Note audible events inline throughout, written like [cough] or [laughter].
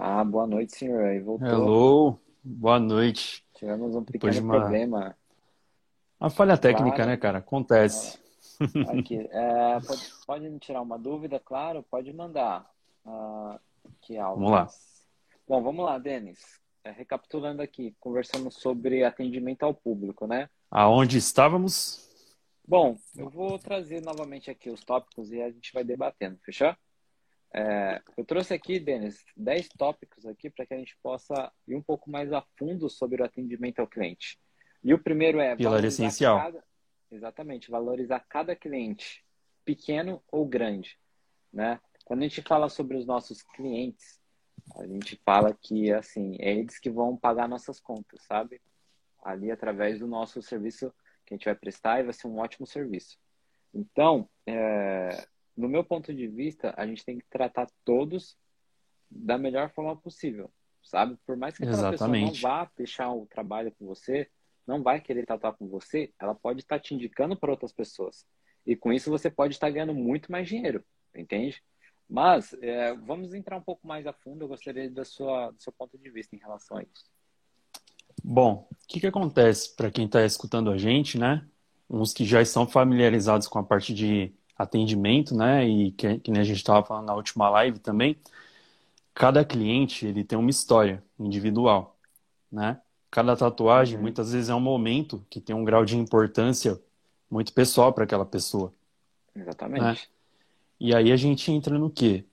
Ah, boa noite, senhor. Aí voltou. Hello, boa noite. Tivemos um Depois de pequeno uma, problema. uma falha técnica, Claro. né, cara? Acontece. Aqui. [laughs] É, pode, pode me tirar uma dúvida, claro? Pode mandar. Ah, que Vamos lá. Bom, vamos lá, Denis. É, recapitulando aqui, conversamos sobre atendimento ao público, né? Aonde estávamos? Bom, eu vou trazer novamente aqui os tópicos e a gente vai debatendo, fechou? É, eu trouxe aqui, Denis, 10 tópicos aqui para que a gente possa ir um pouco mais a fundo sobre o atendimento ao cliente. E o primeiro é Pilar essencial. cada, exatamente, valorizar cada cliente, pequeno ou grande, né? Quando a gente fala sobre os nossos clientes, a gente fala que assim, é eles que vão pagar nossas contas, sabe? Ali através do nosso serviço que a gente vai prestar e vai ser um ótimo serviço. Então, é, no meu ponto de vista, a gente tem que tratar todos da melhor forma possível, sabe? Por mais que aquela pessoa não Exatamente. vá fechar o trabalho com você, não vai querer tratar com você, ela pode estar te indicando para outras pessoas. E com isso você pode estar ganhando muito mais dinheiro, entende? Mas é, vamos entrar um pouco mais a fundo. Eu gostaria da sua, do seu ponto de vista em relação a isso. Bom, o que que acontece para quem está escutando a gente, né? Uns que já estão familiarizados com a parte de atendimento, né? E que, que nem a gente estava falando na última live também. Cada cliente ele tem uma história individual, né? Cada tatuagem Uhum. muitas vezes é um momento que tem um grau de importância muito pessoal para aquela pessoa. Exatamente. E aí a gente entra no quê?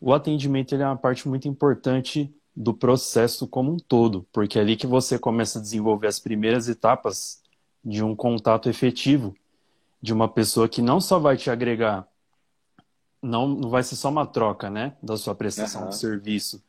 O atendimento ele é uma parte muito importante do processo como um todo, porque é ali que você começa a desenvolver as primeiras etapas de um contato efetivo de uma pessoa que não só vai te agregar, não, não vai ser só uma troca, né, da sua prestação Aham. de serviço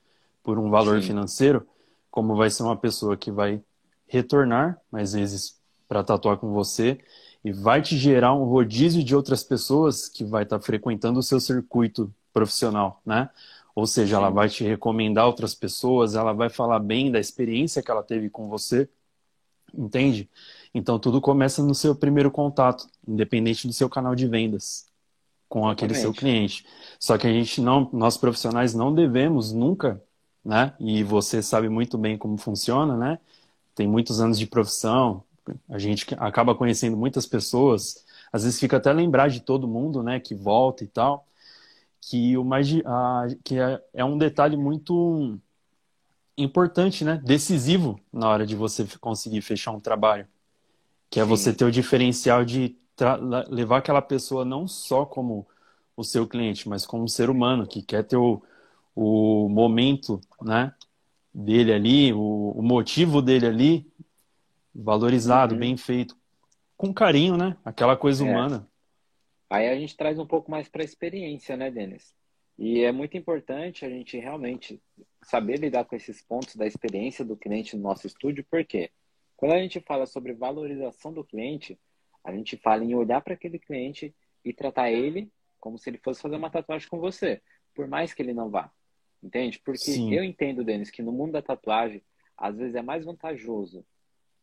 por um valor Sim. financeiro, como vai ser uma pessoa que vai retornar mais vezes para tatuar com você e vai te gerar um rodízio de outras pessoas que vai estar frequentando o seu circuito profissional, né? Ou seja, ela Sim. vai te recomendar outras pessoas, ela vai falar bem da experiência que ela teve com você, entende? Então tudo começa no seu primeiro contato, independente do seu canal de vendas com aquele seu cliente. Só que a gente não, nós profissionais não devemos nunca, né? E você sabe muito bem como funciona, né? Tem muitos anos de profissão, a gente acaba conhecendo muitas pessoas, às vezes fica até lembrar de todo mundo, né? Que volta e tal, que o mais a- que é, é um detalhe muito importante, né? Decisivo na hora de você conseguir fechar um trabalho, que é Sim. você ter o diferencial de levar aquela pessoa não só como o seu cliente, mas como um ser humano que quer ter o, o momento, né, dele ali, o, o motivo dele ali valorizado, Uhum. bem feito, com carinho, né? Aquela coisa É. humana. Aí a gente traz um pouco mais para a experiência, né, Denis? E é muito importante a gente realmente saber lidar com esses pontos da experiência do cliente no nosso estúdio, porque quando a gente fala sobre valorização do cliente, a gente fala em olhar para aquele cliente e tratar ele como se ele fosse fazer uma tatuagem com você, por mais que ele não vá. Entende? Porque Sim. eu entendo, Denis, que no mundo da tatuagem, às vezes é mais vantajoso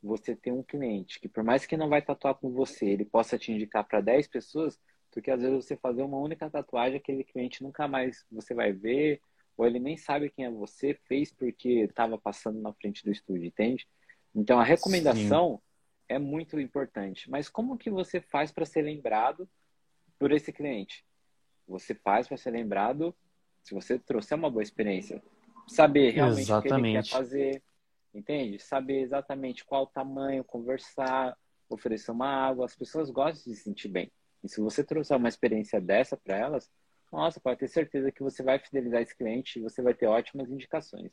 você ter um cliente que, por mais que não vai tatuar com você, ele possa te indicar para 10 pessoas, do que às vezes você fazer uma única tatuagem, aquele cliente nunca mais você vai ver, ou ele nem sabe quem é você, fez porque estava passando na frente do estúdio, entende? Então a recomendação é muito importante. Mas como que você faz para ser lembrado por esse cliente? Você faz para ser lembrado se você trouxer uma boa experiência. Saber realmente o que ele quer Exatamente. fazer, entende? Saber exatamente qual o tamanho, conversar, oferecer uma água. As pessoas gostam de se sentir bem. E se você trouxer uma experiência dessa para elas, nossa, pode ter certeza que você vai fidelizar esse cliente e você vai ter ótimas indicações.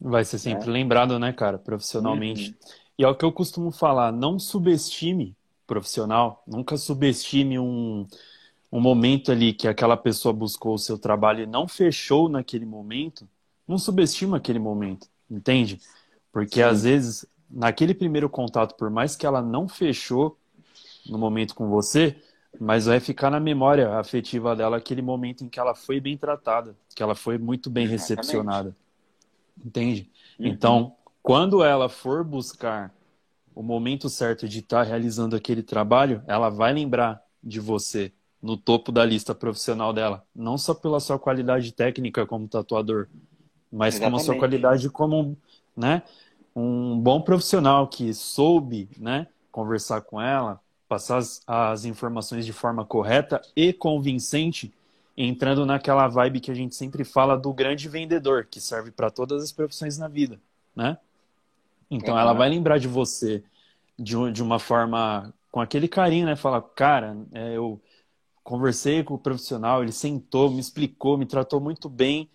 Vai ser sempre É. lembrado, né, cara, profissionalmente. Uhum. E é o que eu costumo falar, não subestime profissional, nunca subestime um, um momento ali que aquela pessoa buscou o seu trabalho e não fechou naquele momento, não subestima aquele momento, entende? Porque Sim. às vezes, naquele primeiro contato, por mais que ela não fechou no momento com você, mas vai ficar na memória afetiva dela aquele momento em que ela foi bem tratada, que ela foi muito bem Exatamente. recepcionada. Entende? Uhum. Então, quando ela for buscar o momento certo de estar realizando aquele trabalho, ela vai lembrar de você no topo da lista profissional dela, não só pela sua qualidade técnica como tatuador, mas Exatamente. como a sua qualidade como né, um bom profissional que soube né, conversar com ela, passar as, as informações de forma correta e convincente, entrando naquela vibe que a gente sempre fala do grande vendedor, que serve para todas as profissões na vida, né? Então Uhum. ela vai lembrar de você de, de uma forma com aquele carinho, né? Fala, cara, é, eu conversei com o profissional, ele sentou, me explicou, me tratou muito bem.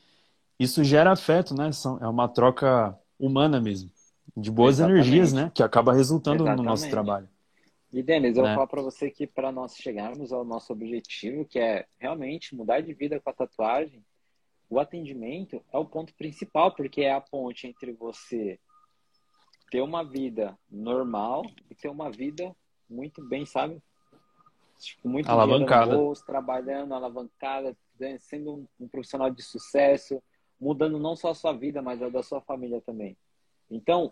Isso gera afeto, né? São- É uma troca humana mesmo, de boas Exatamente. energias, né? Que acaba resultando no nosso Exatamente. trabalho. E, Denis, eu Né? vou falar para você que para nós chegarmos ao nosso objetivo, que é realmente mudar de vida com a tatuagem, o atendimento é o ponto principal, porque é a ponte entre você ter uma vida normal e ter uma vida muito bem, sabe? Tipo, muito Alavancada. bolso, trabalhando, alavancada, né? sendo um, um profissional de sucesso, mudando não só a sua vida, mas a da sua família também. Então,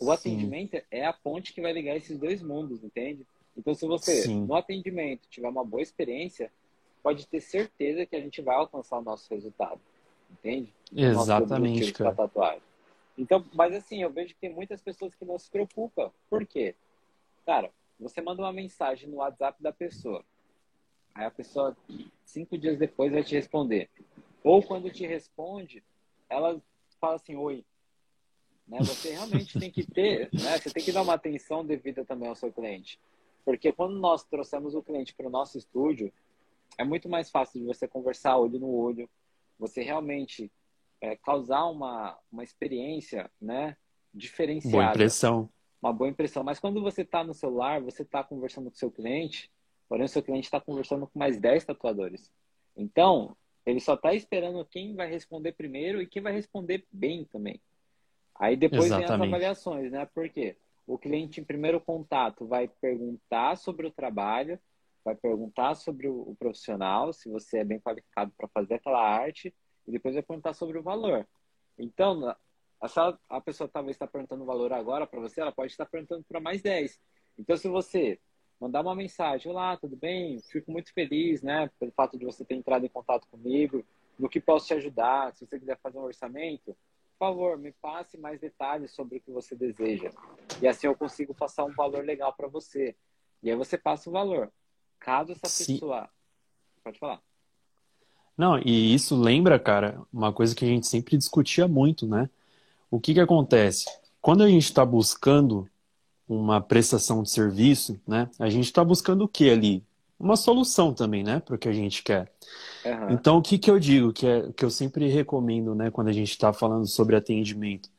o Sim. atendimento é a ponte que vai ligar esses dois mundos, entende? Então, se você, Sim. no atendimento, tiver uma boa experiência, pode ter certeza que a gente vai alcançar o nosso resultado, entende? Exatamente, cara. tatuagem. Então, mas assim, eu vejo que tem muitas pessoas que não se preocupam. Por quê? Cara, você manda uma mensagem no WhatsApp da pessoa. Aí a pessoa, cinco dias depois, vai te responder. Ou quando te responde, ela fala assim, oi. Né? Você realmente tem que ter, né? Você tem que dar uma atenção devida também ao seu cliente. Porque quando nós trouxemos o cliente para o nosso estúdio, é muito mais fácil de você conversar olho no olho, você realmente é, causar uma, uma experiência né, Boa diferenciada impressão. uma boa impressão. Mas quando você está no celular, você está conversando com o seu cliente, porém o seu cliente está conversando com mais 10 tatuadores. Então, ele só está esperando quem vai responder primeiro e quem vai responder bem também. Aí depois vem as Exatamente. avaliações, né? Por quê? O cliente, em primeiro contato, vai perguntar sobre o trabalho, vai perguntar sobre o, o profissional, se você é bem qualificado para fazer aquela arte, e depois vai perguntar sobre o valor. Então, ela- a pessoa talvez está perguntando o valor agora para você, ela pode estar perguntando para mais 10. Então, se você mandar uma mensagem, olá, tudo bem? Fico muito feliz, né, pelo fato de você ter entrado em contato comigo, no que posso te ajudar, se você quiser fazer um orçamento, favor, me passe mais detalhes sobre o que você deseja. E assim eu consigo passar um valor legal para você. E aí você passa o valor. Caso essa Sim. pessoa... Pode falar. Não, e isso lembra, cara, uma coisa que a gente sempre discutia muito, né? O que que acontece? Quando a gente está buscando uma prestação de serviço, né? A gente está buscando o que ali? Uma solução também, né? Para o que a gente quer. Aham. Então, o que que eu digo, que é que eu sempre recomendo, né, quando a gente está falando sobre atendimento?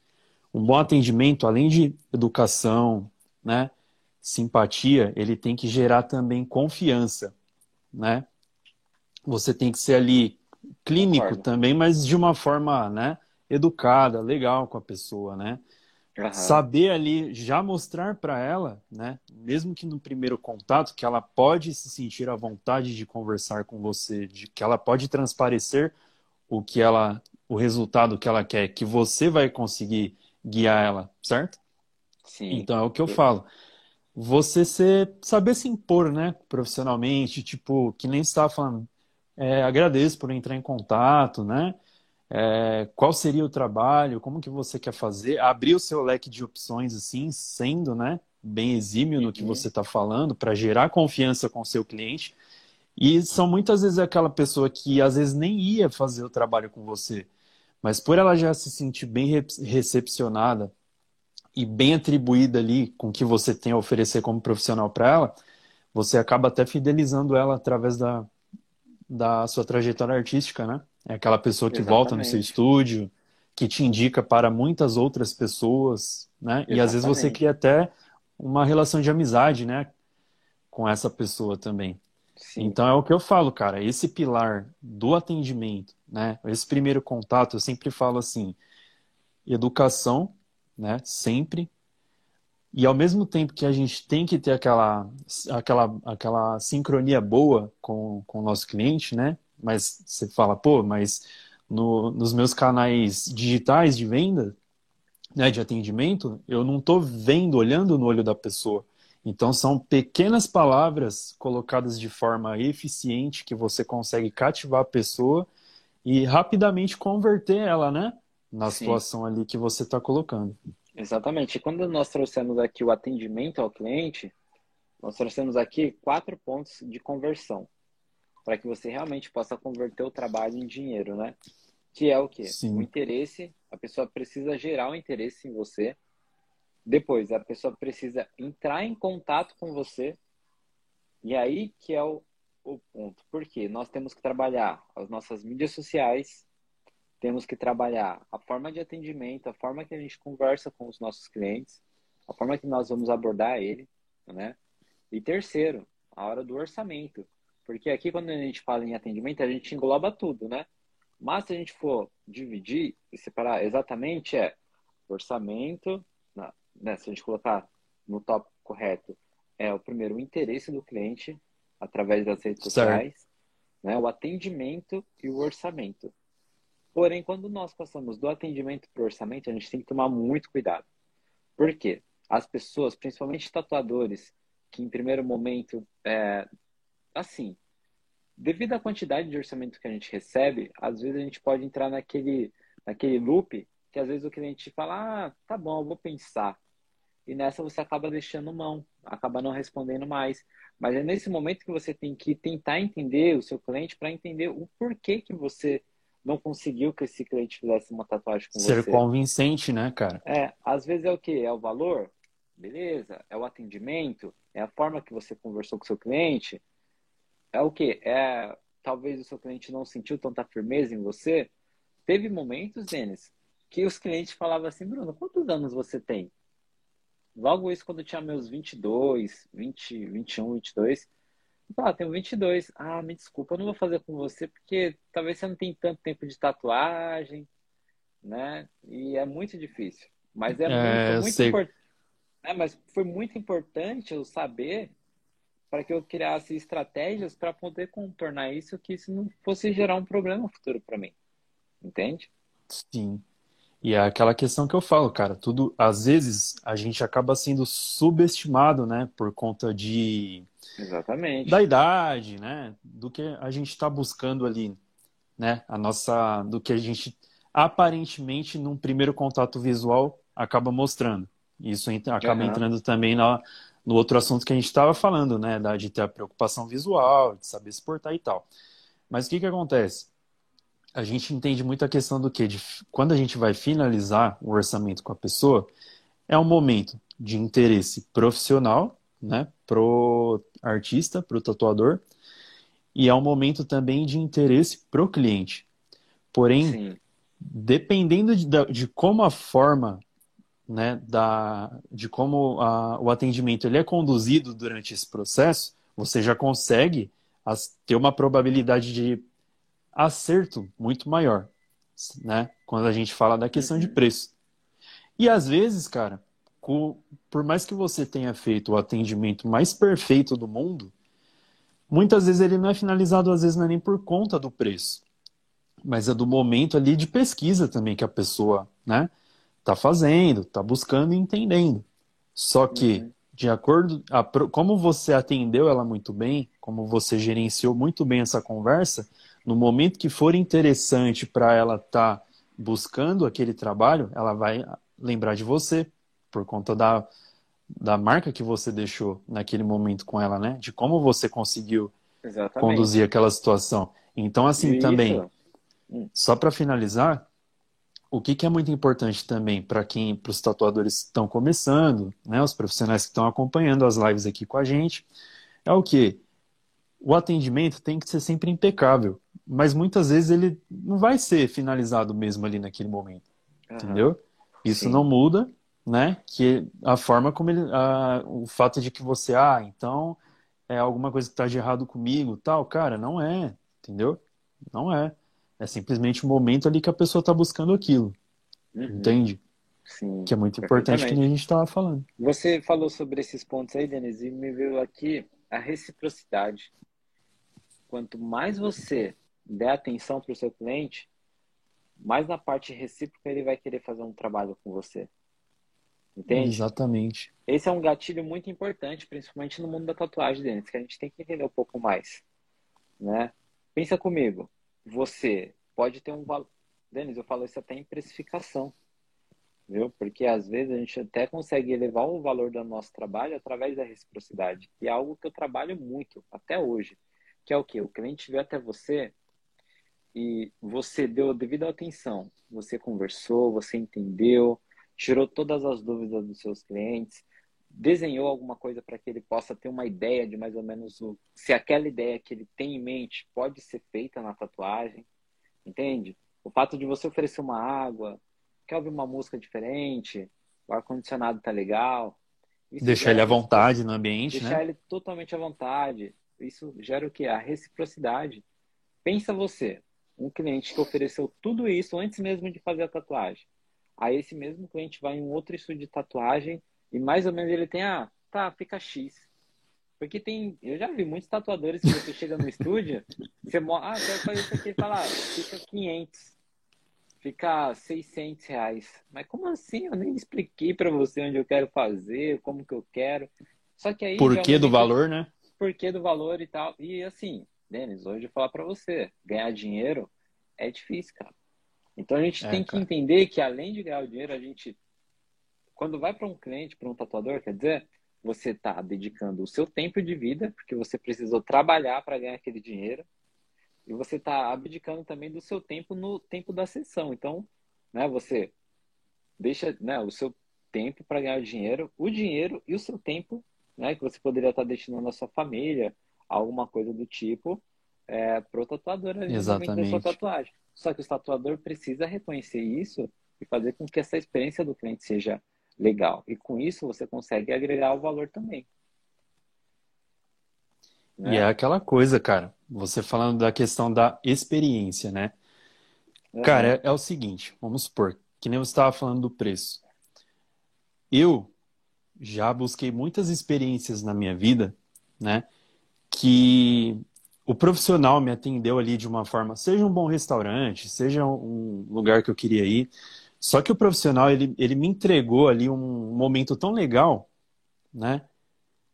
Um bom atendimento, além de educação, né, simpatia, ele tem que gerar também confiança, né? Você tem que ser ali clínico também, mas de uma forma, né, educada, legal com a pessoa, né? Saber ali já mostrar para ela, né, mesmo que no primeiro contato, que ela pode se sentir à vontade de conversar com você, de que ela pode transparecer o que ela, o resultado que ela quer, que você vai conseguir guiar ela, certo? Sim. Então é o que eu falo. Você ser, saber se impor, né, profissionalmente, tipo, que nem estava falando, é, agradeço por entrar em contato, né? É, qual seria o trabalho, como que você quer fazer, abrir o seu leque de opções assim, sendo, né, bem exímio no que Uhum. você está falando, para gerar confiança com o seu cliente. E são muitas vezes aquela pessoa que às vezes nem ia fazer o trabalho com você, mas por ela já se sentir bem re- recepcionada e bem atribuída ali com o que você tem a oferecer como profissional para ela, você acaba até fidelizando ela através da, da sua trajetória artística, né? É aquela pessoa que volta no seu Exatamente. estúdio, que te indica para muitas outras pessoas, né? E às vezes você Exatamente. cria até uma relação de amizade, né? Com essa pessoa também. Sim. Então é o que eu falo, cara, esse pilar do atendimento, né? Esse primeiro contato, eu sempre falo assim, educação, né? Sempre. E ao mesmo tempo que a gente tem que ter aquela, aquela, aquela sincronia boa com, com o nosso cliente, né? Mas você fala, pô, mas no, nos meus canais digitais de venda, né, de atendimento, eu não estou vendo, olhando no olho da pessoa. Então são pequenas palavras colocadas de forma eficiente que você consegue cativar a pessoa e rapidamente converter ela, né? na Sim. situação ali que você está colocando. Exatamente. E quando nós trouxemos aqui o atendimento ao cliente, nós trouxemos aqui quatro pontos de conversão para que você realmente possa converter o trabalho em dinheiro, né? Que é o quê? Sim. O interesse, a pessoa precisa gerar o interesse em você. Depois, a pessoa precisa entrar em contato com você. E aí que é o, o ponto. Por quê? Nós temos que trabalhar as nossas mídias sociais, temos que trabalhar a forma de atendimento, a forma que a gente conversa com os nossos clientes, a forma que nós vamos abordar ele, né? E terceiro, a hora do orçamento. Porque aqui, quando a gente fala em atendimento, a gente engloba tudo, né? Mas se a gente for dividir e separar exatamente, é orçamento, né? se a gente colocar no tópico correto, é o primeiro o interesse do cliente através das redes sociais, né? o atendimento e o orçamento. Porém, quando nós passamos do atendimento para o orçamento, a gente tem que tomar muito cuidado. Por quê? As pessoas, principalmente tatuadores, que em primeiro momento, é, assim, devido à quantidade de orçamento que a gente recebe, às vezes a gente pode entrar naquele, naquele loop que às vezes o cliente fala, ah, tá bom, eu vou pensar. E nessa você acaba deixando mão, acaba não respondendo mais. Mas é nesse momento que você tem que tentar entender o seu cliente para entender o porquê que você não conseguiu que esse cliente fizesse uma tatuagem com Ser você. convincente, né, cara? É, às vezes é o que? É o valor? Beleza. É o atendimento? É a forma que você conversou com o seu cliente? É o que? É talvez o seu cliente não sentiu tanta firmeza em você? Teve momentos, Denis, que os clientes falavam assim, Bruno, quantos anos você tem? Logo isso quando eu tinha meus 22, 20, 21, 22. Eu falava, ah, tenho 22. Ah, me desculpa, eu não vou fazer com você porque talvez você não tenha tanto tempo de tatuagem, né? E é muito difícil. Mas é, É, muito, sei. importante. mas foi muito importante eu saber para que eu criasse estratégias para poder contornar isso, que isso não fosse gerar um problema futuro para mim. Entende? Sim. E é aquela questão que eu falo, cara, tudo, às vezes a gente acaba sendo subestimado, né, por conta de Exatamente. da idade, né, do que a gente está buscando ali, né, a nossa, do que a gente aparentemente num primeiro contato visual acaba mostrando. Isso entra- acaba Aham. entrando também na, no outro assunto que a gente estava falando, né, da, de ter a preocupação visual, de saber se portar e tal. Mas o que que acontece? A gente entende muito a questão do que, quando a gente vai finalizar o orçamento com a pessoa, é um momento de interesse profissional, né, pro artista, pro tatuador, e é um momento também de interesse pro cliente. Porém, Sim. dependendo de, de como a forma, né, da, de como a- o atendimento ele é conduzido durante esse processo, você já consegue as- ter uma probabilidade de acerto muito maior, né? Quando a gente fala da questão de Uhum. preço. E às vezes, cara, co- por mais que você tenha feito o atendimento mais perfeito do mundo, muitas vezes ele não é finalizado, às vezes não é nem por conta do preço, mas é do momento ali de pesquisa também que a pessoa, né, tá fazendo, tá buscando e entendendo. Só que, Uhum. de acordo, a como você atendeu ela muito bem, como você gerenciou muito bem essa conversa, no momento que for interessante para ela estar buscando aquele trabalho, ela vai lembrar de você por conta da, da marca que você deixou naquele momento com ela, né? De como você conseguiu Exatamente. conduzir aquela situação. Então, assim, Isso. também, só para finalizar, o que, que é muito importante também para quem, para os tatuadores que estão começando, né, os profissionais que estão acompanhando as lives aqui com a gente, é o que o atendimento tem que ser sempre impecável, mas muitas vezes ele não vai ser finalizado mesmo ali naquele momento, Aham. entendeu? Isso Sim. não muda, né? Que a forma como ele, a- o fato de que você, ah, então é alguma coisa que está de errado comigo, tal, cara, não é, entendeu? Não é. É simplesmente o momento ali que a pessoa está buscando aquilo, Uhum. entende? Sim. Que é muito importante que a gente estava falando. Você falou sobre esses pontos aí, Denise, e me veio aqui a reciprocidade. Quanto mais você der atenção para o seu cliente, mais na parte recíproca ele vai querer fazer um trabalho com você. Entende? Exatamente. Esse é um gatilho muito importante, principalmente no mundo da tatuagem, Denis, que a gente tem que entender um pouco mais, né? Pensa comigo, você pode ter um valor, Denis, eu falo isso até em precificação, viu? Porque às vezes a gente até consegue elevar o valor do nosso trabalho através da reciprocidade, que é algo que eu trabalho muito até hoje, que é o que o cliente veio até você e você deu a devida atenção, você conversou, você entendeu, tirou todas as dúvidas dos seus clientes, desenhou alguma coisa para que ele possa ter uma ideia de mais ou menos o, se aquela ideia que ele tem em mente pode ser feita na tatuagem, entende? O fato de você oferecer uma água, quer ouvir uma música diferente, o ar-condicionado tá legal. deixar ele à vontade no ambiente, deixar né? ele totalmente à vontade. Isso gera o que? A reciprocidade. Pensa você, um cliente que ofereceu tudo isso antes mesmo de fazer a tatuagem. Aí esse mesmo cliente vai em um outro estúdio de tatuagem e mais ou menos ele tem, ah, tá, fica X. Porque tem, eu já vi muitos tatuadores que você chega no estúdio, [laughs] você ah, quero fazer isso aqui fala, ah, fica 500, fica 600 reais. Mas como assim? Eu nem expliquei para você onde eu quero fazer, como que eu quero. Só que aí. Por que do valor, né? Por que do valor e tal. E assim, Denis, hoje eu vou falar para você, ganhar dinheiro é difícil, cara. Então a gente é, tem que entender que além de ganhar o dinheiro, a gente quando vai para um cliente, para um tatuador, quer dizer, você está dedicando o seu tempo de vida, porque você precisou trabalhar para ganhar aquele dinheiro, e você está abdicando também do seu tempo no tempo da sessão. Então, né, você deixa né, o seu tempo para ganhar dinheiro, o dinheiro e o seu tempo, né, que você poderia estar tá destinando à sua família, alguma coisa do tipo, é, para o tatuador ali Exatamente. da sua tatuagem. Só que o tatuador precisa reconhecer isso e fazer com que essa experiência do cliente seja legal. E com isso você consegue agregar o valor também. Né? E é aquela coisa, cara, você falando da questão da experiência, né? Uhum. Cara, é, é, o seguinte, vamos supor, que nem você estava falando do preço. Eu já busquei muitas experiências na minha vida, né? Que o profissional me atendeu ali de uma forma, seja um bom restaurante, seja um lugar que eu queria ir, só que o profissional, ele, ele me entregou ali um momento tão legal, né?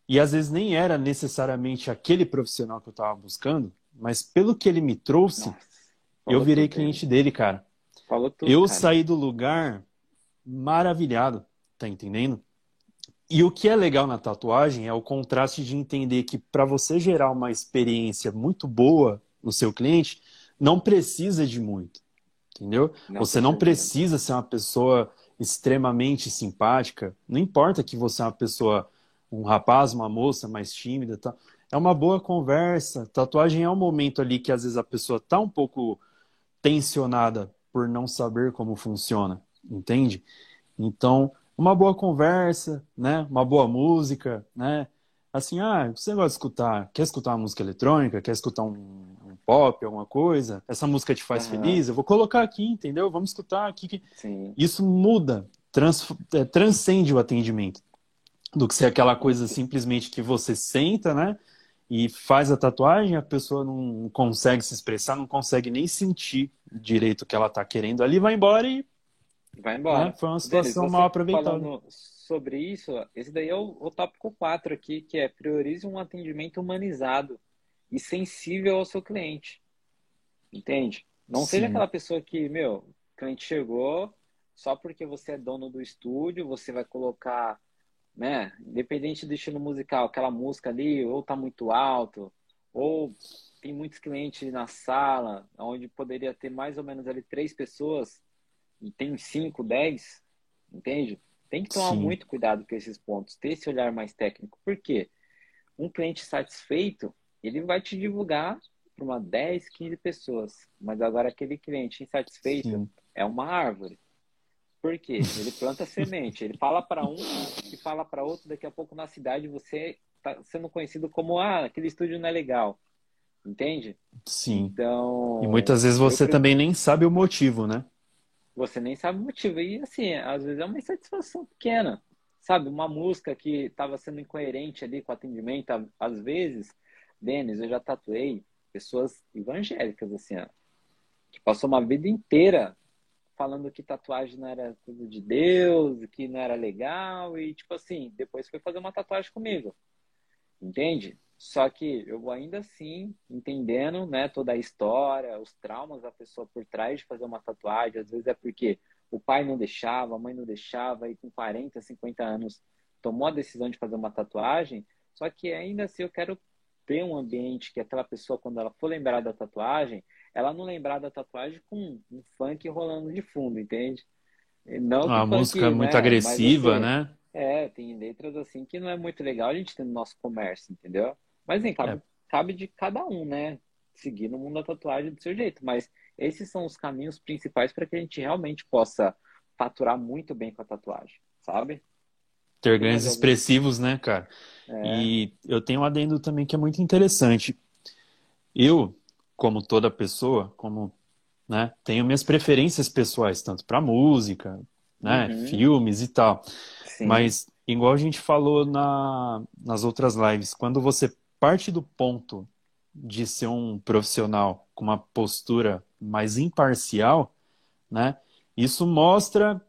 E às vezes nem era necessariamente aquele profissional que eu estava buscando, mas pelo que ele me trouxe, Nossa, eu virei cliente dele, cara. Falou tudo, eu cara. saí do lugar maravilhado, tá entendendo? E o que é legal na tatuagem é o contraste de entender que para você gerar uma experiência muito boa no seu cliente, não precisa de muito entendeu? Não você não precisa ser uma pessoa extremamente simpática. Não importa que você é uma pessoa, um rapaz, uma moça mais tímida, tá? É uma boa conversa. Tatuagem é um momento ali que às vezes a pessoa tá um pouco tensionada por não saber como funciona, entende? Então, uma boa conversa, né? Uma boa música, né? Assim, ah, você gosta de escutar, quer escutar uma música eletrônica, quer escutar um, pop, alguma coisa, essa música te faz uhum. feliz, eu vou colocar aqui, entendeu? Vamos escutar aqui. Sim. Isso muda, trans, é, transcende o atendimento. Do que ser aquela coisa simplesmente que você senta, né? E faz a tatuagem, a pessoa não consegue se expressar, não consegue nem sentir direito o que ela está querendo ali, vai embora e. Vai embora. Né? Foi uma situação mal aproveitada. Sobre isso, esse daí é o, o tópico 4 aqui, que é priorize um atendimento humanizado e sensível ao seu cliente. Entende? Não Sim. seja aquela pessoa que, meu, o cliente chegou, só porque você é dono do estúdio, você vai colocar, né, independente do estilo musical, aquela música ali, ou tá muito alto, ou tem muitos clientes na sala, onde poderia ter mais ou menos ali três pessoas, e tem cinco, dez, entende? Tem que tomar Sim. muito cuidado com esses pontos, ter esse olhar mais técnico. Por quê? Um cliente satisfeito, ele vai te divulgar para uma 10, 15 pessoas. Mas agora aquele cliente insatisfeito Sim. é uma árvore. Por quê? Ele planta [laughs] semente, ele fala para um e fala para outro, daqui a pouco na cidade você está sendo conhecido como ah, aquele estúdio não é legal. Entende? Sim. Então. E muitas vezes você eu... também nem sabe o motivo, né? Você nem sabe o motivo. E assim, às vezes é uma insatisfação pequena. Sabe, uma música que estava sendo incoerente ali com o atendimento, às vezes Denis, eu já tatuei pessoas evangélicas, assim, ó, que passou uma vida inteira falando que tatuagem não era coisa de Deus, que não era legal, e tipo assim, depois foi fazer uma tatuagem comigo. Entende? Só que eu ainda assim, entendendo né, toda a história, os traumas da pessoa por trás de fazer uma tatuagem, às vezes é porque o pai não deixava, a mãe não deixava, e com 40, 50 anos tomou a decisão de fazer uma tatuagem, só que ainda assim eu quero ter um ambiente que aquela pessoa, quando ela for lembrar da tatuagem, ela não lembrar da tatuagem com um funk rolando de fundo, entende? Não uma música muito né? agressiva, assim, né? É, tem letras assim que não é muito legal a gente ter no nosso comércio, entendeu? Mas nem cabe, é. cabe de cada um, né? Seguir no mundo da tatuagem do seu jeito. Mas esses são os caminhos principais para que a gente realmente possa faturar muito bem com a tatuagem, sabe? Ter ganhos expressivos, né, cara? É. E eu tenho um adendo também que é muito interessante. Eu, como toda pessoa, como né, tenho minhas preferências pessoais, tanto para música, né, uhum. filmes e tal. Sim. Mas, igual a gente falou na, nas outras lives, quando você parte do ponto de ser um profissional com uma postura mais imparcial, né? Isso mostra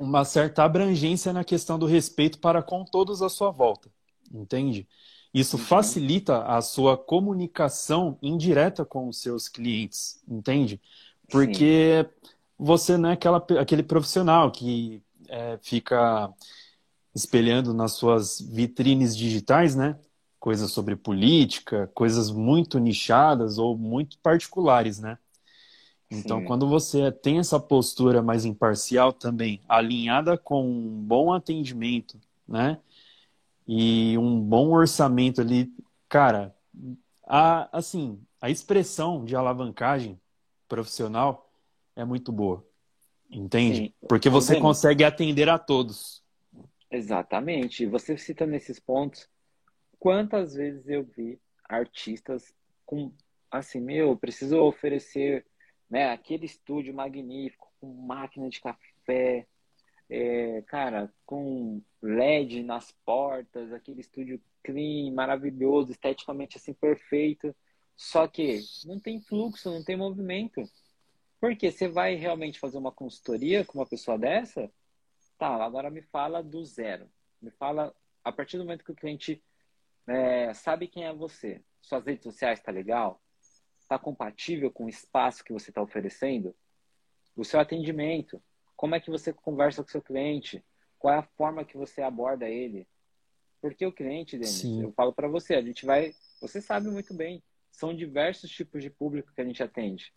uma certa abrangência na questão do respeito para com todos à sua volta, entende? Isso uhum. facilita a sua comunicação indireta com os seus clientes, entende? Porque Sim. você não é aquela, aquele profissional que é, fica espelhando nas suas vitrines digitais, né? Coisas sobre política, coisas muito nichadas ou muito particulares, né? Então, Sim. quando você tem essa postura mais imparcial também, alinhada com um bom atendimento, né? E um bom orçamento ali, cara, a, assim, a expressão de alavancagem profissional é muito boa. Entende? Sim. Porque você consegue atender a todos. Exatamente. Você cita nesses pontos, quantas vezes eu vi artistas com assim, meu, preciso oferecer né? Aquele estúdio magnífico, com máquina de café, é, cara, com LED nas portas, aquele estúdio clean, maravilhoso, esteticamente assim perfeito. Só que não tem fluxo, não tem movimento. Porque você vai realmente fazer uma consultoria com uma pessoa dessa? Tá, agora me fala do zero. Me fala a partir do momento que o cliente é, sabe quem é você. Suas redes sociais tá legal? Está compatível com o espaço que você está oferecendo? O seu atendimento, como é que você conversa com o seu cliente? Qual é a forma que você aborda ele? Porque o cliente, Denis, Sim. eu falo para você, a gente vai, você sabe muito bem, são diversos tipos de público que a gente atende,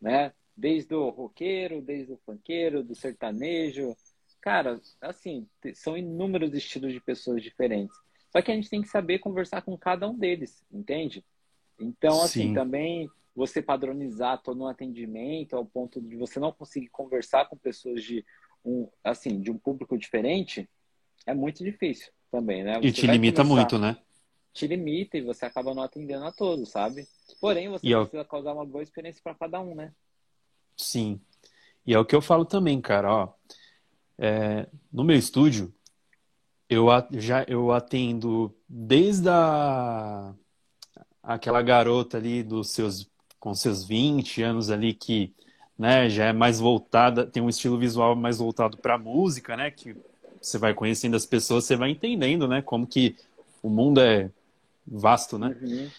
né? Desde o roqueiro, desde o funkeiro, do sertanejo, cara, assim, são inúmeros estilos de pessoas diferentes. Só que a gente tem que saber conversar com cada um deles, entende? Então, assim, Sim. também você padronizar todo um atendimento ao ponto de você não conseguir conversar com pessoas de um, assim, de um público diferente, é muito difícil também, né? Você e te limita começar, muito, né? Te limita e você acaba não atendendo a todos, sabe? Porém, você e precisa causar uma boa experiência para cada um, né? Sim. E é o que eu falo também, cara, ó. É, no meu estúdio, eu já eu atendo desde a aquela garota ali dos seus com seus 20 anos ali que né, já é mais voltada, tem um estilo visual mais voltado para música, né, que você vai conhecendo as pessoas, você vai entendendo, né, como que o mundo é vasto, né? Uhum.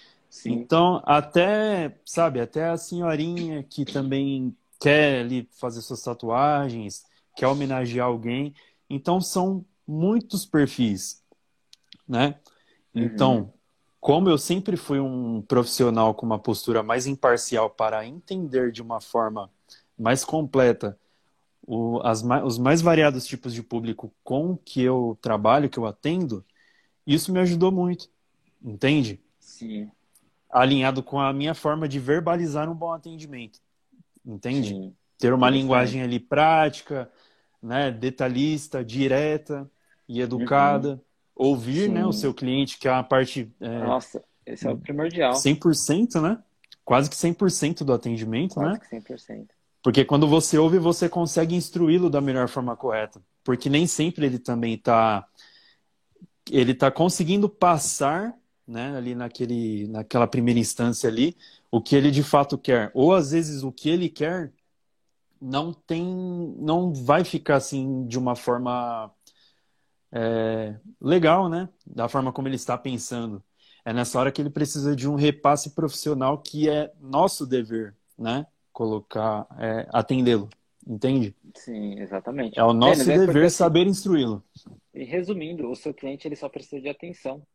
Então, até, sabe, até a senhorinha que também quer ali fazer suas tatuagens, quer homenagear alguém. Então, são muitos perfis, né? Então, uhum como eu sempre fui um profissional com uma postura mais imparcial para entender de uma forma mais completa o, as, os mais variados tipos de público com que eu trabalho, que eu atendo, isso me ajudou muito, entende? Sim. Alinhado com a minha forma de verbalizar um bom atendimento, entende? Sim. Ter uma linguagem ali prática, né, detalhista, direta e educada. Uhum ouvir né, o seu cliente, que é a parte. É, Nossa, esse é o primordial. 100%, né? Quase que 100% do atendimento, Quase né? Quase que 100%. Porque quando você ouve, você consegue instruí-lo da melhor forma correta. Porque nem sempre ele também está. Ele está conseguindo passar, né, ali naquele, naquela primeira instância ali, o que ele de fato quer. Ou às vezes o que ele quer não tem. não vai ficar assim de uma forma é, legal, né? Da forma como ele está pensando. é nessa hora que ele precisa de um repasse profissional que é nosso dever, né? Colocar, é, atendê-lo, entende? Sim, exatamente. É o nosso é dever porque, saber instruí-lo. E resumindo, o seu cliente ele só precisa de atenção.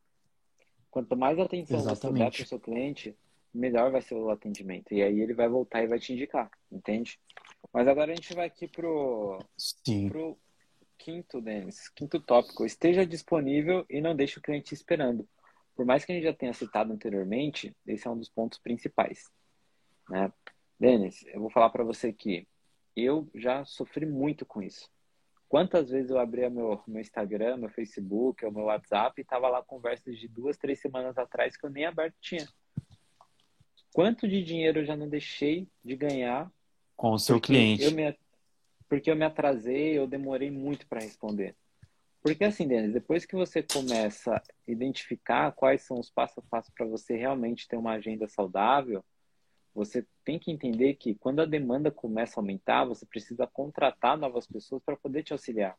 Quanto mais atenção você der Exatamente. para o seu cliente, melhor vai ser o atendimento. E aí ele vai voltar e vai te indicar, entende? Mas agora a gente vai aqui pro, Sim, pro quinto, Denis, quinto tópico. Esteja disponível e não deixe o cliente esperando. Por mais que a gente já tenha citado anteriormente, esse é um dos pontos principais, né? Denis, eu vou falar para você que eu já sofri muito com isso. Quantas vezes eu abria meu, meu Instagram, meu Facebook, o meu WhatsApp e tava lá conversas de duas, três semanas atrás que eu nem aberto tinha. Quanto de dinheiro eu já não deixei de ganhar com o seu cliente. eu me, porque eu me atrasei, eu demorei muito para responder. Porque assim, Denis, depois que você começa a identificar quais são os passos a passo para você realmente ter uma agenda saudável, você tem que entender que quando a demanda começa a aumentar, você precisa contratar novas pessoas para poder te auxiliar.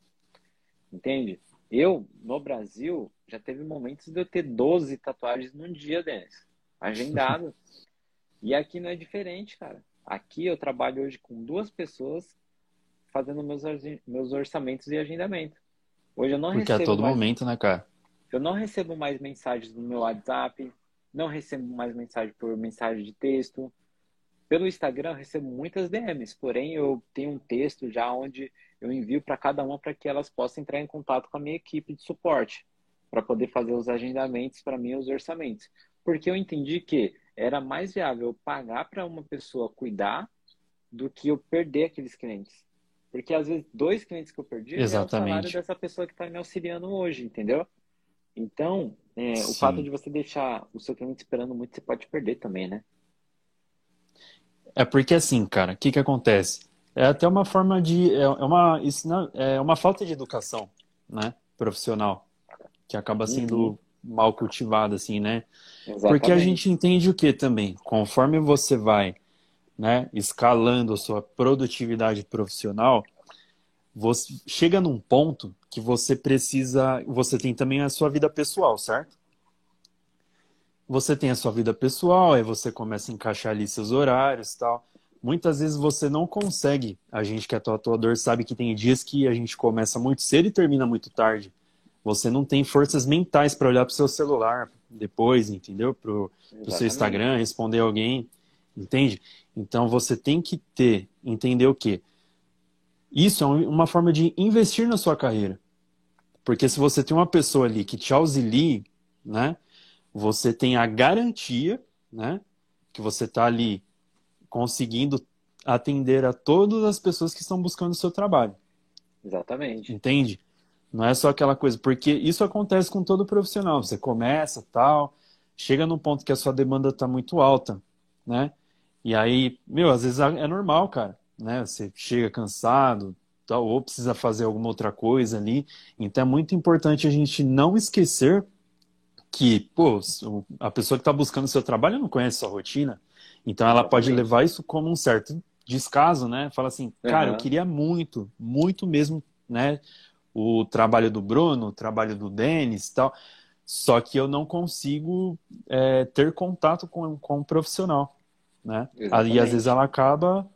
Entende? Eu, no Brasil, já teve momentos de eu ter 12 tatuagens num dia, Denis. Agendado. [laughs] e aqui não é diferente, cara. Aqui eu trabalho hoje com duas pessoas fazendo meus, meus orçamentos e agendamento. Hoje eu não Porque a recebo todo mais, momento, né, cara? eu não recebo mais mensagens no meu WhatsApp, não recebo mais mensagem por mensagem de texto. Pelo Instagram eu recebo muitas DMs, porém eu tenho um texto já onde eu envio para cada uma para que elas possam entrar em contato com a minha equipe de suporte, para poder fazer os agendamentos para mim, os orçamentos. Porque eu entendi que era mais viável pagar para uma pessoa cuidar do que eu perder aqueles clientes. Porque às vezes dois clientes que eu perdi já é o salário Exatamente. dessa pessoa que está me auxiliando hoje, entendeu? Então, é, o fato de você deixar o seu cliente esperando muito, você pode perder também, né? É porque assim, cara, o que que acontece? É até uma forma de. É é uma, isso não- é uma falta de educação, né? Profissional. Que acaba sendo Uhum. mal cultivada, assim, né? Exatamente. Porque a gente entende o que também? Conforme você vai, né, escalando a sua produtividade profissional, você chega num ponto que você precisa. Você tem também a sua vida pessoal, certo? Você tem a sua vida pessoal, aí você começa a encaixar ali seus horários e tal. Muitas vezes você não consegue. A gente que é tatuador sabe que tem dias que a gente começa muito cedo e termina muito tarde. Você não tem forças mentais para olhar para o seu celular depois, entendeu? Pro, pro seu. Instagram, responder alguém, entende? Então você tem que ter, entender o quê? Isso é um- uma forma de investir na sua carreira. Porque se você tem uma pessoa ali que te auxilie, né? Você tem a garantia, né? Que você está ali conseguindo atender a todas as pessoas que estão buscando o seu trabalho. Exatamente. Entende? Não é só aquela coisa, porque isso acontece com todo profissional. Você começa, tal, chega num ponto que a sua demanda está muito alta, né? E aí, meu, às vezes é normal, cara, né? Você chega cansado, tal, ou precisa fazer alguma outra coisa ali. Então é muito importante a gente não esquecer que, pô, a pessoa que está buscando o seu trabalho não conhece sua rotina. Então ela pode levar isso como um certo descaso, né? Fala assim, cara, eu Aham. queria muito, muito mesmo, né? O trabalho do Bruno, o trabalho do Denis e tal. Só que eu não consigo é, ter contato com, com o profissional, né? Aí às Exatamente. vezes ela acaba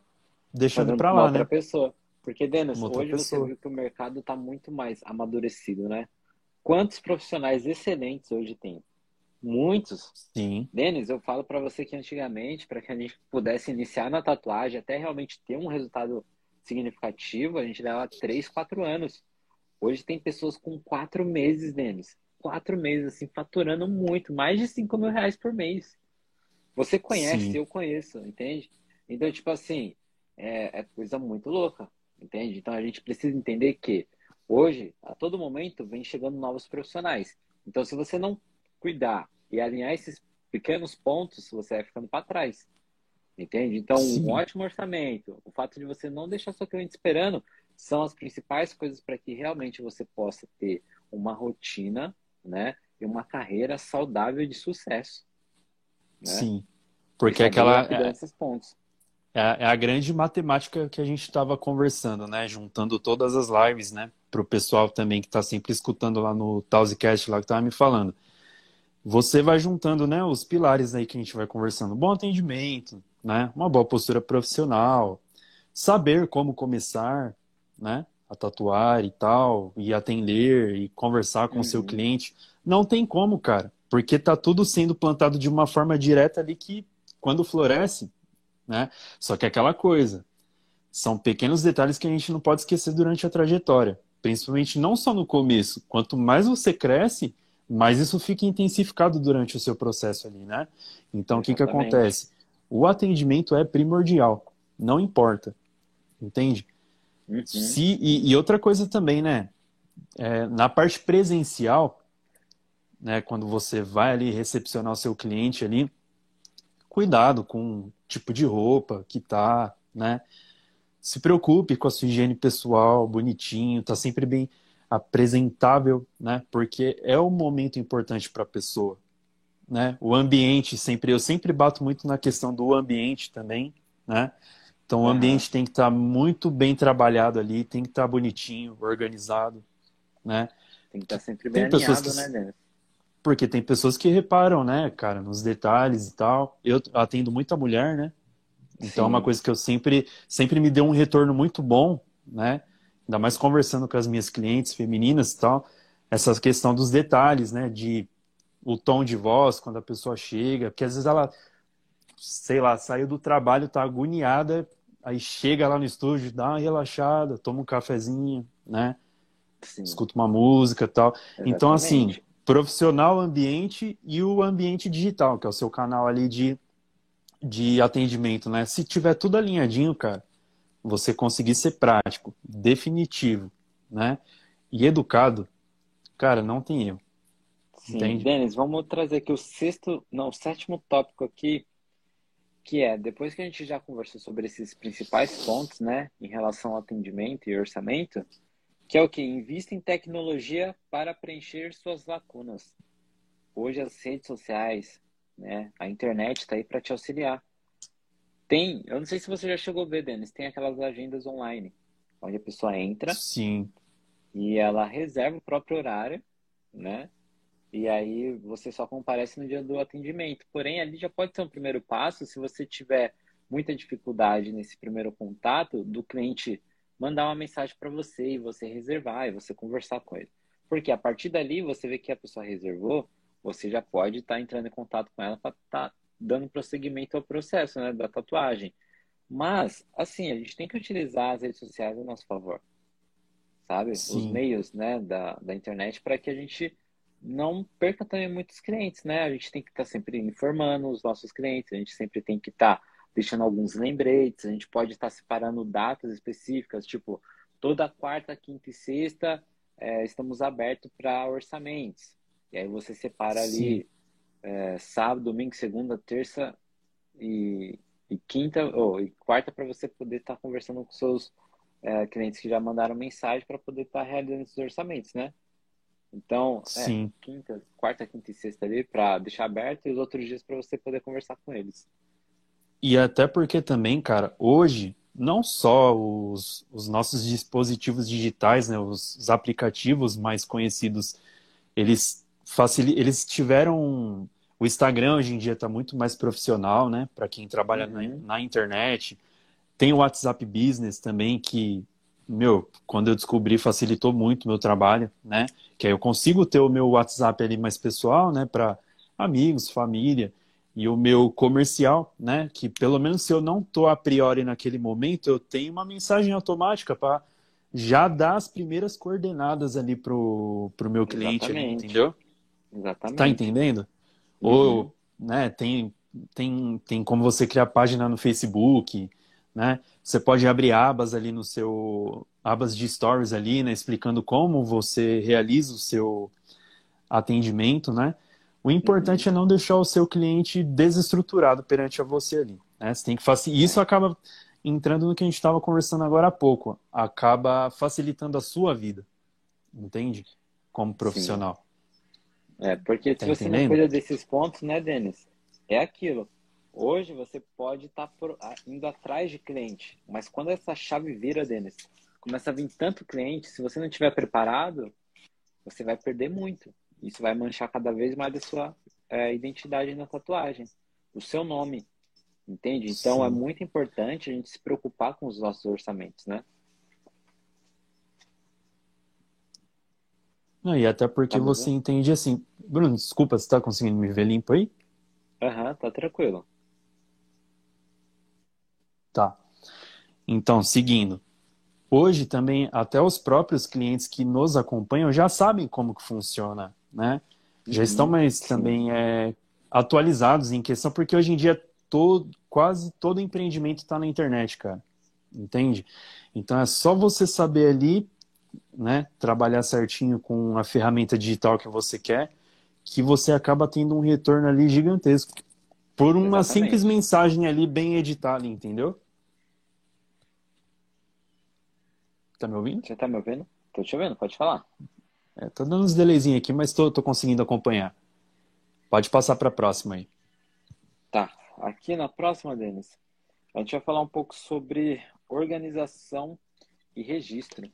deixando uma lá, outra né? pessoa. Porque, Denis, Uma hoje você viu que o mercado está muito mais amadurecido, né? Quantos profissionais excelentes hoje tem? Muitos. Sim, Denis, eu falo para você que antigamente, para que a gente pudesse iniciar na tatuagem, até realmente ter um resultado significativo, a gente leva 3, 4 anos. Hoje tem pessoas com 4 meses, Denis. 4 meses, assim, faturando muito, mais de 5 mil reais por mês. Você conhece, sim, eu conheço, entende? Então, tipo assim, é, é coisa muito louca, entende? Então a gente precisa entender que hoje, a todo momento, vem chegando novos profissionais. Então, se você não cuidar e alinhar esses pequenos pontos, você vai ficando para trás. Entende? Então, um sim, ótimo orçamento, o fato de você não deixar seu cliente esperando, são as principais coisas para que realmente você possa ter uma rotina, né? E uma carreira saudável de sucesso, né? sim. Porque saber aquela é, é a é a grande matemática que a gente estava conversando, né? Juntando todas as lives, né? Para o pessoal também que está sempre escutando lá no Tausicast, lá que estava me falando. você vai juntando né, os pilares aí que a gente vai conversando. Bom atendimento, né, uma boa postura profissional, saber como começar né, a tatuar e tal, e atender e conversar com o uhum. seu cliente. Não tem como, cara, porque tá tudo sendo plantado de uma forma direta ali que, quando floresce, né? Só que é aquela coisa, são pequenos detalhes que a gente não pode esquecer durante a trajetória. Principalmente não só no começo. Quanto mais você cresce, mais isso fica intensificado durante o seu processo ali, né? Então, o que, que acontece? O atendimento é primordial. Não importa. Entende? Uhum. Se, e, e, outra coisa também, né? É, na parte presencial, né, quando você vai ali recepcionar o seu cliente ali, cuidado com o tipo de roupa que tá, né? Se preocupe com a sua higiene pessoal, bonitinho, tá sempre bem apresentável, né? Porque é um momento importante para a pessoa, né? O ambiente sempre, eu sempre bato muito na questão do ambiente também, né? Então o ambiente tem que estar tá muito bem trabalhado ali, tem que estar tá bonitinho, organizado, né? Tem que estar tá sempre bem tem alinhado, que... né, Denis? Porque tem pessoas que reparam, né, cara, nos detalhes e tal. Eu atendo muita mulher, né? Então é uma coisa que eu sempre, sempre me deu um retorno muito bom, né? Ainda mais conversando com as minhas clientes femininas e tal, essa questão dos detalhes, né? De o tom de voz quando a pessoa chega, porque às vezes ela, sei lá, saiu do trabalho, tá agoniada, aí chega lá no estúdio, dá uma relaxada, toma um cafezinho, né? Sim. Escuta uma música e tal. Exatamente. Então, assim, profissional ambiente e o ambiente digital, que é o seu canal ali de, de atendimento, né? Se tiver tudo alinhadinho, cara, você conseguir ser prático, definitivo, né? E educado, cara, não tem erro. Sim, Entende? Denis, vamos trazer aqui o sexto, não, o sétimo tópico aqui, que é, depois que a gente já conversou sobre esses principais pontos, né, em relação ao atendimento e orçamento, que é o que? Invista em tecnologia para preencher suas lacunas. Hoje as redes sociais, né, a internet está aí para te auxiliar. Tem, eu não sei se você já chegou a ver, Denis, tem aquelas agendas online, onde a pessoa entra. Sim. E ela reserva o próprio horário, né? E aí você só comparece no dia do atendimento. Porém, ali já pode ser um primeiro passo se você tiver muita dificuldade nesse primeiro contato do cliente mandar uma mensagem para você e você reservar e você conversar com ele. Porque a partir dali você vê que a pessoa reservou, você já pode estar tá entrando em contato com ela para estar tá dando prosseguimento ao processo né, da tatuagem. Mas, assim, a gente tem que utilizar as redes sociais a nosso favor. Sabe? Sim. Os meios né, da, da internet para que a gente não perca também muitos clientes, né? A gente tem que estar tá sempre informando os nossos clientes, a gente sempre tem que estar tá deixando alguns lembretes, a gente pode estar separando datas específicas, tipo, toda quarta, quinta e sexta é, estamos abertos para orçamentos. E aí você separa ali é, sábado, domingo, segunda, terça e, e quinta, ou e quarta para você poder estar conversando com seus é, clientes que já mandaram mensagem para poder estar realizando esses orçamentos, né? Então, é, quinta, quarta, quinta e sexta ali para deixar aberto e os outros dias para você poder conversar com eles. E até porque também, cara, hoje, não só os, os nossos dispositivos digitais, né, os, os aplicativos mais conhecidos, eles, facil... eles tiveram. O Instagram hoje em dia está muito mais profissional, né, para quem trabalha uhum. na, na internet. Tem o WhatsApp Business também, que, meu, quando eu descobri, facilitou muito o meu trabalho, né? Que aí eu consigo ter o meu WhatsApp ali mais pessoal, né, para amigos, família e o meu comercial, né? Que pelo menos se eu não tô a priori naquele momento, eu tenho uma mensagem automática para já dar as primeiras coordenadas ali pro, pro meu cliente, ali, entendeu? Exatamente. Tá entendendo? Uhum. Ou, né, tem, tem, tem como você criar página no Facebook, né? Você pode abrir abas ali no seu abas de stories ali, né, explicando como você realiza o seu atendimento, né? O importante é não deixar o seu cliente desestruturado perante a você ali. Né? Você tem que facilitar. Isso acaba entrando no que a gente estava conversando agora há pouco. Acaba facilitando a sua vida. Entende? Como profissional. Sim. É, porque tá se você não cuida desses pontos, né, Denis? É aquilo. Hoje você pode estar tá indo atrás de cliente, mas quando essa chave vira, Denis, começa a vir tanto cliente, se você não estiver preparado, você vai perder muito. Isso vai manchar cada vez mais a sua é, identidade na tatuagem, o seu nome, entende? Então é Sim. é muito importante a gente se preocupar com os nossos orçamentos, né? Não, e até porque tá você entende assim. Bruno, desculpa, você tá conseguindo me ver limpo aí? Aham, uhum, tá tranquilo. Tá. Então, seguindo. Hoje também, até os próprios clientes que nos acompanham já sabem como que funciona, né? Já uhum, estão mais sim. também é, atualizados em questão, porque hoje em dia todo, quase todo empreendimento está na internet, cara. Entende? Então é só você saber ali né, trabalhar certinho com a ferramenta digital que você quer, que você acaba tendo um retorno ali gigantesco. Por uma Exatamente. simples mensagem ali bem editada, entendeu? Tá me ouvindo? Você tá me ouvindo? Tô te ouvindo, pode falar. É, tô dando uns delayzinhos aqui, mas tô, tô conseguindo acompanhar. Pode passar para a próxima aí. Tá. Aqui na próxima, Denis, a gente vai falar um pouco sobre organização e registro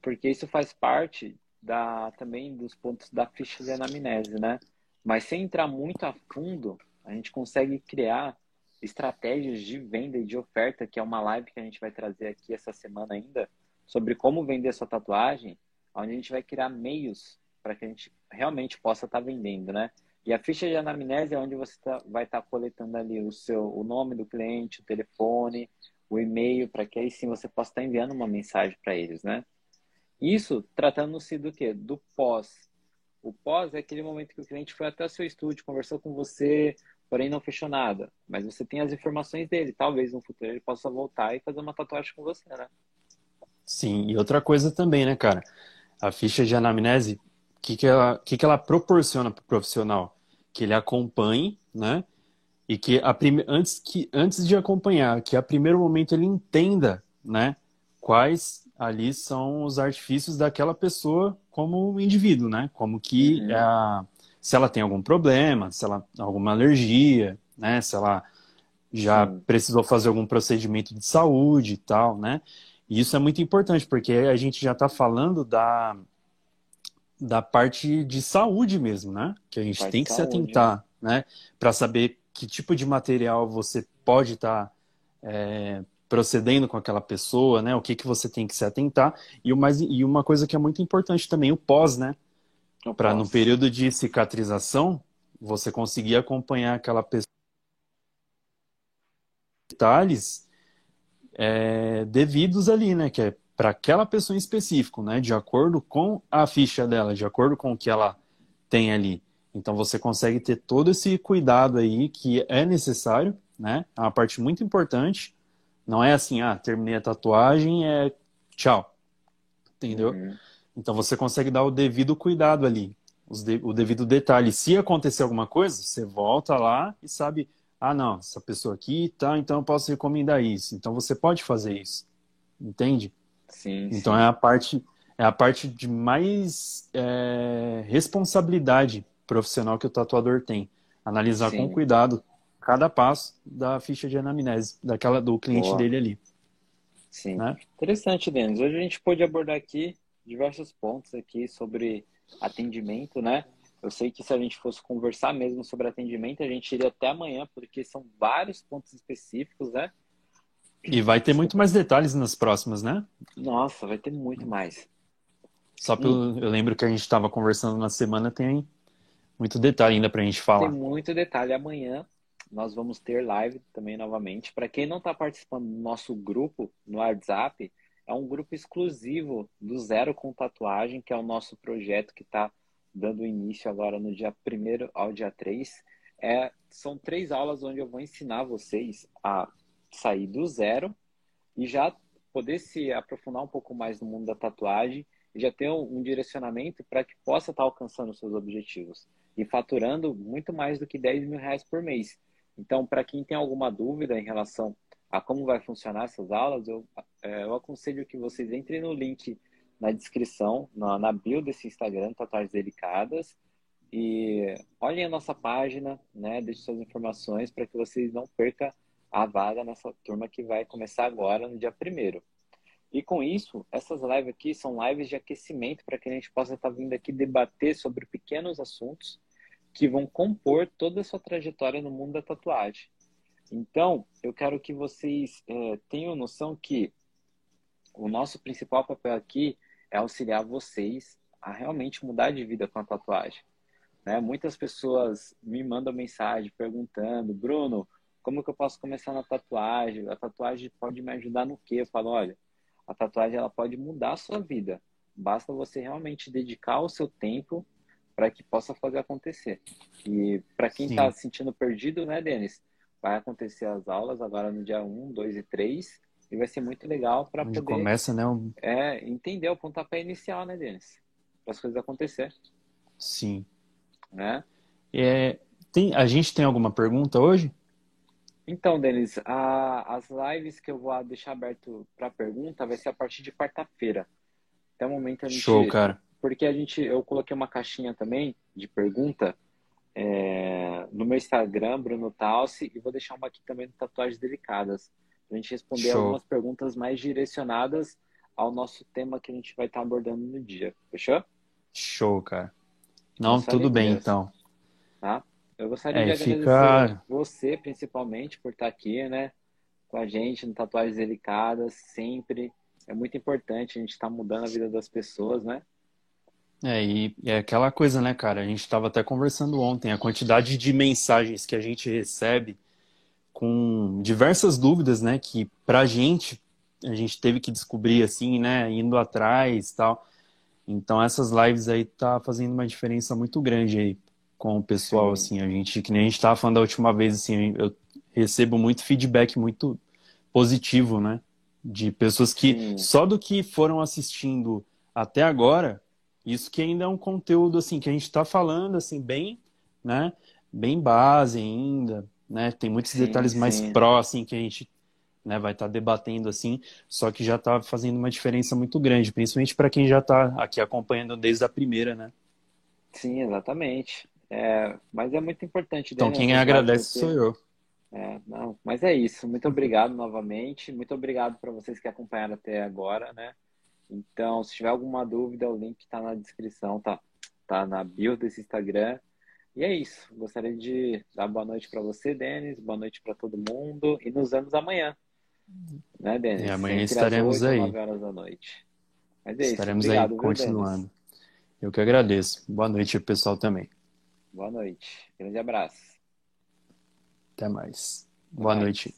porque isso faz parte da também dos pontos da ficha de anamnese, né? Mas sem entrar muito a fundo, a gente consegue criar estratégias de venda e de oferta, que é uma live que a gente vai trazer aqui essa semana ainda, sobre como vender sua tatuagem, onde a gente vai criar meios para que a gente realmente possa estar tá vendendo, né? E a ficha de anamnese é onde você tá, vai estar tá coletando ali o seu o nome do cliente, o telefone, o e-mail, para que aí sim você possa estar tá enviando uma mensagem para eles, né? Isso tratando-se do quê? Do pós. O pós é aquele momento que o cliente foi até o seu estúdio, conversou com você, porém não fechou nada. Mas você tem as informações dele. Talvez no futuro ele possa voltar e fazer uma tatuagem com você, né? Sim, e outra coisa também, né, cara? A ficha de anamnese, o que, que, ela, que, que ela proporciona para o profissional? Que ele acompanhe, né? E que a prime... antes, que, antes de acompanhar, que a primeiro momento ele entenda, né? Quais ali são os artifícios daquela pessoa como indivíduo, né? Como que uhum. é se ela tem algum problema, se ela alguma alergia, né? Se ela já Sim. precisou fazer algum procedimento de saúde e tal, né? E isso é muito importante porque a gente já está falando da da parte de saúde mesmo, né? Que a gente tem que saúde, se atentar, né? Para saber que tipo de material você pode estar tá, é, procedendo com aquela pessoa, né? O que, que você tem que se atentar. E, o mais, e uma coisa que é muito importante também, o pós, né? Para no período de cicatrização, você conseguir acompanhar aquela pessoa detalhes é, devidos ali, né? Que é para aquela pessoa em específico, né? De acordo com a ficha dela, de acordo com o que ela tem ali. Então você consegue ter todo esse cuidado aí que é necessário, né? É uma parte muito importante não é assim, ah, terminei a tatuagem, é tchau. Entendeu? Uhum. Então você consegue dar o devido cuidado ali, o devido detalhe. Se acontecer alguma coisa, você volta lá e sabe, ah, não, essa pessoa aqui, tá, então eu posso recomendar isso. Então você pode fazer isso. Entende? Sim. Então sim. é a parte é a parte de mais é, responsabilidade profissional que o tatuador tem. Analisar sim. com cuidado cada passo da ficha de anamnese daquela do cliente Boa. dele ali. Sim. Né? Interessante, Denis. Hoje a gente pôde abordar aqui diversos pontos aqui sobre atendimento, né? Eu sei que se a gente fosse conversar mesmo sobre atendimento, a gente iria até amanhã, porque são vários pontos específicos, né? E vai ter muito mais detalhes nas próximas, né? Nossa, vai ter muito mais. Só pelo. Eu lembro que a gente estava conversando na semana, tem muito detalhe ainda para a gente falar. Tem muito detalhe. Amanhã nós vamos ter live também novamente. Para quem não está participando do nosso grupo no WhatsApp, é um grupo exclusivo do Zero com Tatuagem, que é o nosso projeto que está dando início agora no dia 1 ao dia 3. É, são três aulas onde eu vou ensinar vocês a sair do zero e já poder se aprofundar um pouco mais no mundo da tatuagem e já ter um, um direcionamento para que possa estar tá alcançando seus objetivos e faturando muito mais do que 10 mil reais por mês. Então, para quem tem alguma dúvida em relação a como vai funcionar essas aulas, eu, é, eu aconselho que vocês entrem no link na descrição, na, na bio desse Instagram, Tatuagens Delicadas, e olhem a nossa página, né? Deixe suas informações para que vocês não percam a vaga nessa turma que vai começar agora, no dia primeiro. E com isso, essas lives aqui são lives de aquecimento para que a gente possa estar tá vindo aqui debater sobre pequenos assuntos que vão compor toda a sua trajetória no mundo da tatuagem. Então, eu quero que vocês é, tenham noção que o nosso principal papel aqui é auxiliar vocês a realmente mudar de vida com a tatuagem. Né? Muitas pessoas me mandam mensagem perguntando, Bruno, como que eu posso começar na tatuagem? A tatuagem pode me ajudar no quê? Eu falo, olha, a tatuagem ela pode mudar a sua vida. Basta você realmente dedicar o seu tempo para que possa fazer acontecer. E para quem está se sentindo perdido, né, Denis? Vai acontecer as aulas agora no dia 1, 2 e 3 e vai ser muito legal para poder começa, né, um... é, entender o pontapé inicial, né, Denis? Para as coisas acontecer. Sim. Né? É, tem, a gente tem alguma pergunta hoje? Então, Denis, a, as lives que eu vou deixar aberto para pergunta vai ser a partir de quarta-feira. Até o momento a gente. Show, cara. Porque a gente, eu coloquei uma caixinha também de pergunta é, no meu Instagram, Bruno Talsi, e vou deixar uma aqui também do Tatuagens Delicadas, a gente responder Show. algumas perguntas mais direcionadas ao nosso tema que a gente vai estar abordando no dia. Fechou? Show, cara. Não, tudo bem, então. Tá? Eu gostaria é, de agradecer fica... você, principalmente, por estar aqui, né? Com a gente no Tatuagens Delicadas, sempre. É muito importante a gente estar tá mudando a vida das pessoas, né? É, e, e é aquela coisa, né, cara? A gente estava até conversando ontem, a quantidade de mensagens que a gente recebe com diversas dúvidas, né, que pra gente, a gente teve que descobrir, assim, né, indo atrás e tal. Então, essas lives aí tá fazendo uma diferença muito grande aí com o pessoal, Sim. assim, a gente, que nem a gente tava falando da última vez, assim, eu recebo muito feedback muito positivo, né, de pessoas que Sim. só do que foram assistindo até agora isso que ainda é um conteúdo assim que a gente está falando assim bem, né, bem base ainda, né? Tem muitos sim, detalhes mais sim. pró assim que a gente né, vai estar tá debatendo assim, só que já está fazendo uma diferença muito grande, principalmente para quem já está aqui acompanhando desde a primeira, né? Sim, exatamente. É, mas é muito importante. Então, né, quem agradece sou eu. É, não, mas é isso. Muito obrigado novamente. Muito obrigado para vocês que acompanharam até agora, né? Então, se tiver alguma dúvida, o link está na descrição, tá, tá na bio desse Instagram. E é isso. Gostaria de dar boa noite para você, Denis. Boa noite para todo mundo. E nos vemos amanhã. Né, Denis? E amanhã estaremos 8, aí. 9 horas da noite. Mas é estaremos isso. Obrigado, aí continuando. Viu, Eu que agradeço. Boa noite, pessoal, também. Boa noite. Grande abraço. Até mais. Boa, boa noite.